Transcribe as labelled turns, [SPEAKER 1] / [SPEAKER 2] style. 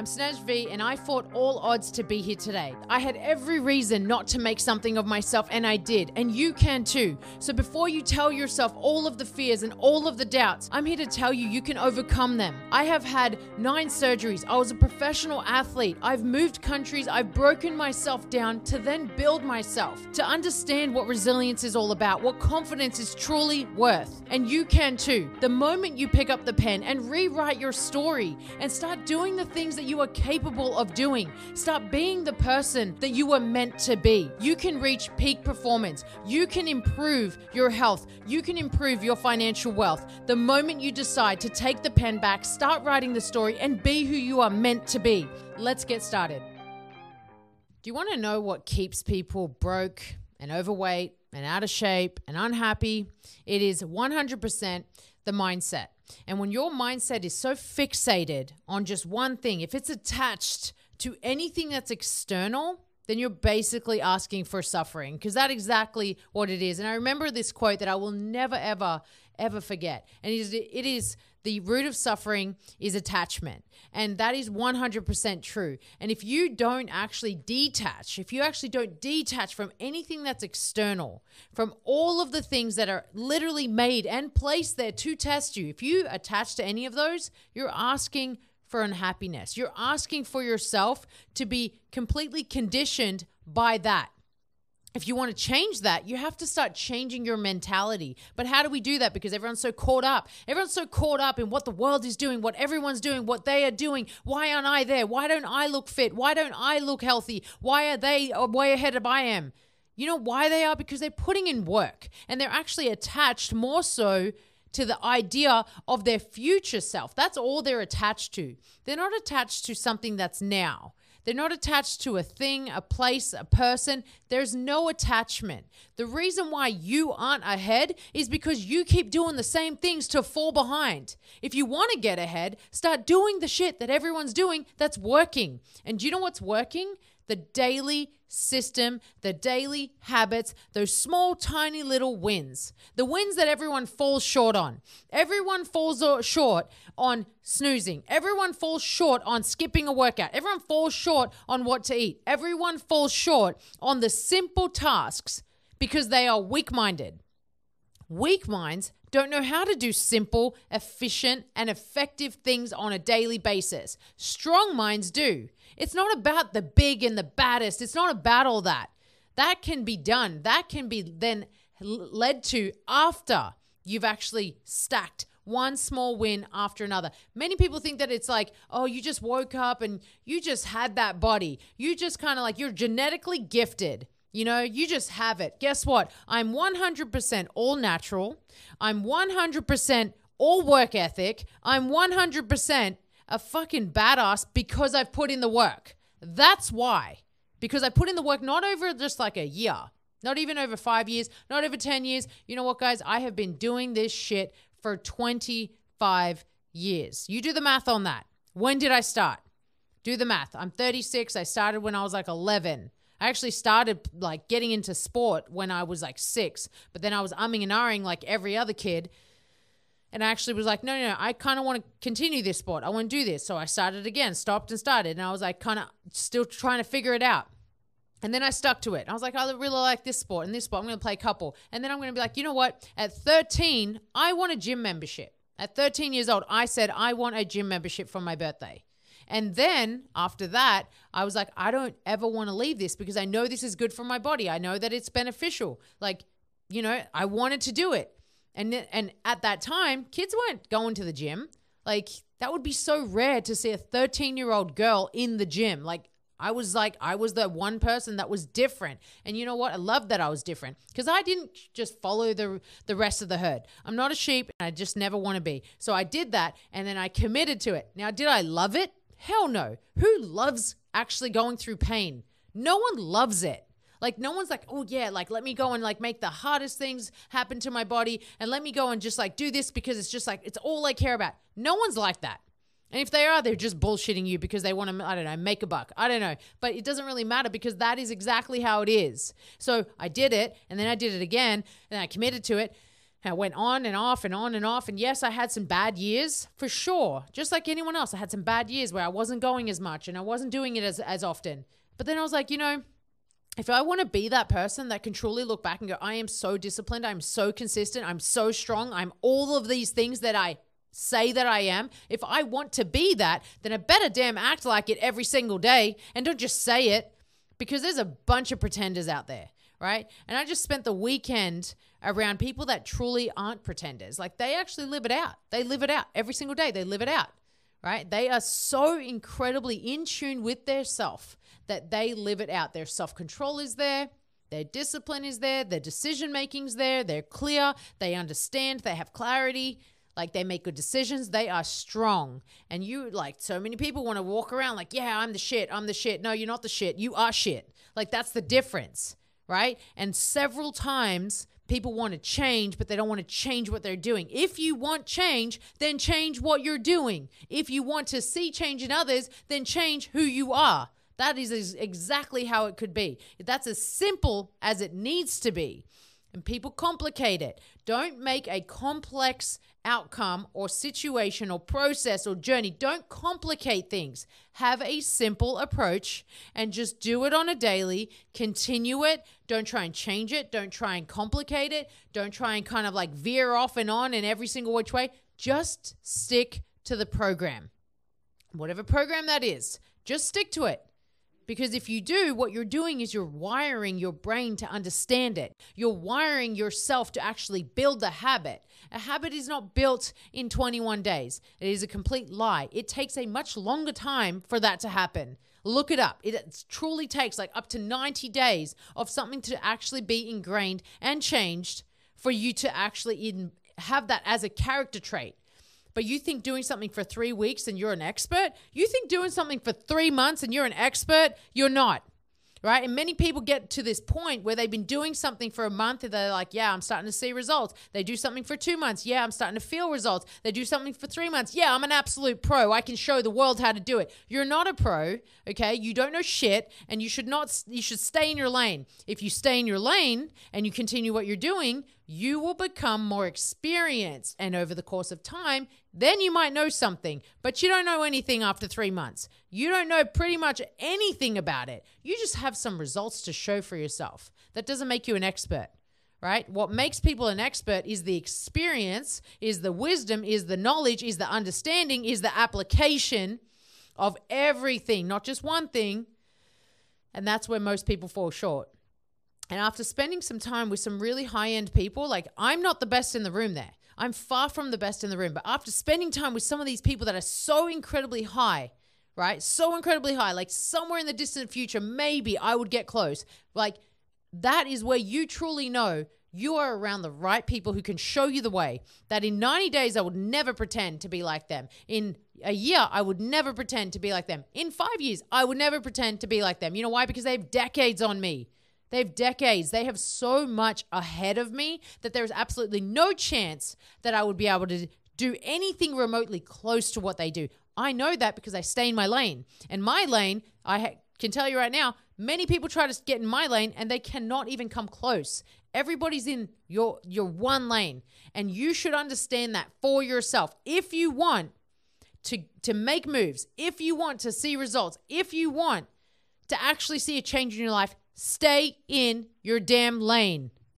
[SPEAKER 1] I'm Snez V, and I fought all odds to be here today. I had every reason not to make something of myself, and I did, and you can too. So before you tell yourself all of the fears and all of the doubts, I'm here to tell you you can overcome them. I have had nine surgeries. I was a professional athlete. I've moved countries. I've broken myself down to then build myself, to understand what resilience is all about, what confidence is truly worth. And you can too. The moment you pick up the pen and rewrite your story and start doing the things that you are capable of doing. Start being the person that you were meant to be. You can reach peak performance. You can improve your health. You can improve your financial wealth. The moment you decide to take the pen back, start writing the story, and be who you are meant to be. Let's get started. Do you want to know what keeps people broke and overweight and out of shape and unhappy? It is 100% the mindset. And when your mindset is so fixated on just one thing, if it's attached to anything that's external, then you're basically asking for suffering because that's exactly what it is. And I remember this quote that I will never, ever, ever forget. And it is, it is the root of suffering is attachment. And that is 100% true. And if you don't actually detach, if you actually don't detach from anything that's external, from all of the things that are literally made and placed there to test you, if you attach to any of those, you're asking for unhappiness. You're asking for yourself to be completely conditioned by that if you want to change that, you have to start changing your mentality. But how do we do that? Because everyone's so caught up. Everyone's so caught up in what the world is doing, what everyone's doing, what they are doing. Why aren't I there? Why don't I look fit? Why don't I look healthy? Why are they uh, way ahead of I am? You know why they are? Because they're putting in work and they're actually attached more so to the idea of their future self. That's all they're attached to. They're not attached to something that's now. They're not attached to a thing, a place, a person. There's no attachment. The reason why you aren't ahead is because you keep doing the same things to fall behind. If you want to get ahead, start doing the shit that everyone's doing that's working. And do you know what's working? The daily system, the daily habits, those small, tiny little wins, the wins that everyone falls short on. Everyone falls short on snoozing. Everyone falls short on skipping a workout. Everyone falls short on what to eat. Everyone falls short on the simple tasks because they are weak minded. Weak minds don't know how to do simple, efficient, and effective things on a daily basis. Strong minds do. It's not about the big and the baddest. It's not about all that. That can be done. That can be then led to after you've actually stacked one small win after another. Many people think that it's like, oh, you just woke up and you just had that body. You just kind of like, you're genetically gifted. You know, you just have it. Guess what? I'm 100% all natural. I'm 100% all work ethic. I'm 100% a fucking badass because I've put in the work. That's why. Because I put in the work not over just like a year, not even over five years, not over 10 years. You know what, guys? I have been doing this shit for 25 years. You do the math on that. When did I start? Do the math. I'm 36. I started when I was like 11. I actually started like getting into sport when I was like six, but then I was umming and ahhing like every other kid and I actually was like, no, no, no, I kind of want to continue this sport. I want to do this. So I started again, stopped and started. And I was like, kind of still trying to figure it out. And then I stuck to it. I was like, I really like this sport and this sport. I'm going to play a couple. And then I'm going to be like, you know what? At 13, I want a gym membership. At 13 years old, I said, I want a gym membership for my birthday. And then after that, I was like, I don't ever want to leave this because I know this is good for my body. I know that it's beneficial. Like, you know, I wanted to do it. And and at that time, kids weren't going to the gym. Like that would be so rare to see a 13-year-old girl in the gym. Like I was like I was the one person that was different. And you know what? I love that I was different because I didn't just follow the the rest of the herd. I'm not a sheep and I just never want to be. So I did that and then I committed to it. Now, did I love it? Hell no. Who loves actually going through pain? No one loves it. Like no one's like, oh yeah, like let me go and like make the hardest things happen to my body and let me go and just like do this because it's just like it's all I care about. No one's like that. And if they are, they're just bullshitting you because they want to, I don't know, make a buck. I don't know. But it doesn't really matter because that is exactly how it is. So I did it and then I did it again and I committed to it. I went on and off and on and off. And yes, I had some bad years for sure. Just like anyone else, I had some bad years where I wasn't going as much and I wasn't doing it as, as often. But then I was like, you know, if I want to be that person that can truly look back and go, I am so disciplined, I'm so consistent, I'm so strong, I'm all of these things that I say that I am. If I want to be that, then I better damn act like it every single day and don't just say it because there's a bunch of pretenders out there right? And I just spent the weekend around people that truly aren't pretenders. Like they actually live it out. They live it out every single day. They live it out, right? They are so incredibly in tune with their self that they live it out. Their self control is there. Their discipline is there. Their decision making's there. They're clear. They understand. They have clarity. Like they make good decisions. They are strong. And you, like, so many people want to walk around like, yeah, I'm the shit. I'm the shit. No, you're not the shit. You are shit. Like, that's the difference right? And several times people want to change, but they don't want to change what they're doing. If you want change, then change what you're doing. If you want to see change in others, then change who you are. That is exactly how it could be. That's as simple as it needs to be. And people complicate it. Don't make a complex outcome or situation or process or journey. Don't complicate things. Have a simple approach and just do it on a daily. Continue it. Don't try and change it. Don't try and complicate it. Don't try and kind of like veer off and on in every single which way. Just stick to the program. Whatever program that is, just stick to it. Because if you do, what you're doing is you're wiring your brain to understand it. You're wiring yourself to actually build the habit. A habit is not built in 21 days, it is a complete lie. It takes a much longer time for that to happen. Look it up. It truly takes like up to 90 days of something to actually be ingrained and changed for you to actually have that as a character trait but you think doing something for three weeks and you're an expert? You think doing something for three months and you're an expert? You're not. Right. And many people get to this point where they've been doing something for a month and they're like, yeah, I'm starting to see results. They do something for two months. Yeah, I'm starting to feel results. They do something for three months. Yeah, I'm an absolute pro. I can show the world how to do it. You're not a pro. Okay. You don't know shit and you should not, you should stay in your lane. If you stay in your lane and you continue what you're doing, you will become more experienced. And over the course of time, then you might know something, but you don't know anything after three months. You don't know pretty much anything about it. You just have some results to show for yourself. That doesn't make you an expert, right? What makes people an expert is the experience, is the wisdom, is the knowledge, is the understanding, is the application of everything, not just one thing. And that's where most people fall short. And after spending some time with some really high end people, like I'm not the best in the room there. I'm far from the best in the room. But after spending time with some of these people that are so incredibly high, right? So incredibly high, like somewhere in the distant future, maybe I would get close. Like that is where you truly know you are around the right people who can show you the way. That in 90 days, I would never pretend to be like them. In a year, I would never pretend to be like them. In five years, I would never pretend to be like them. You know why? Because they have decades on me. They have decades. They have so much ahead of me that there is absolutely no chance that I would be able to do anything remotely close to what they do. I know that because I stay in my lane. And my lane, I ha- can tell you right now, many people try to get in my lane and they cannot even come close. Everybody's in your your one lane and you should understand that for yourself. If you want to to make moves, if you want to see results, if you want to actually see a change in your life, Stay in your damn lane.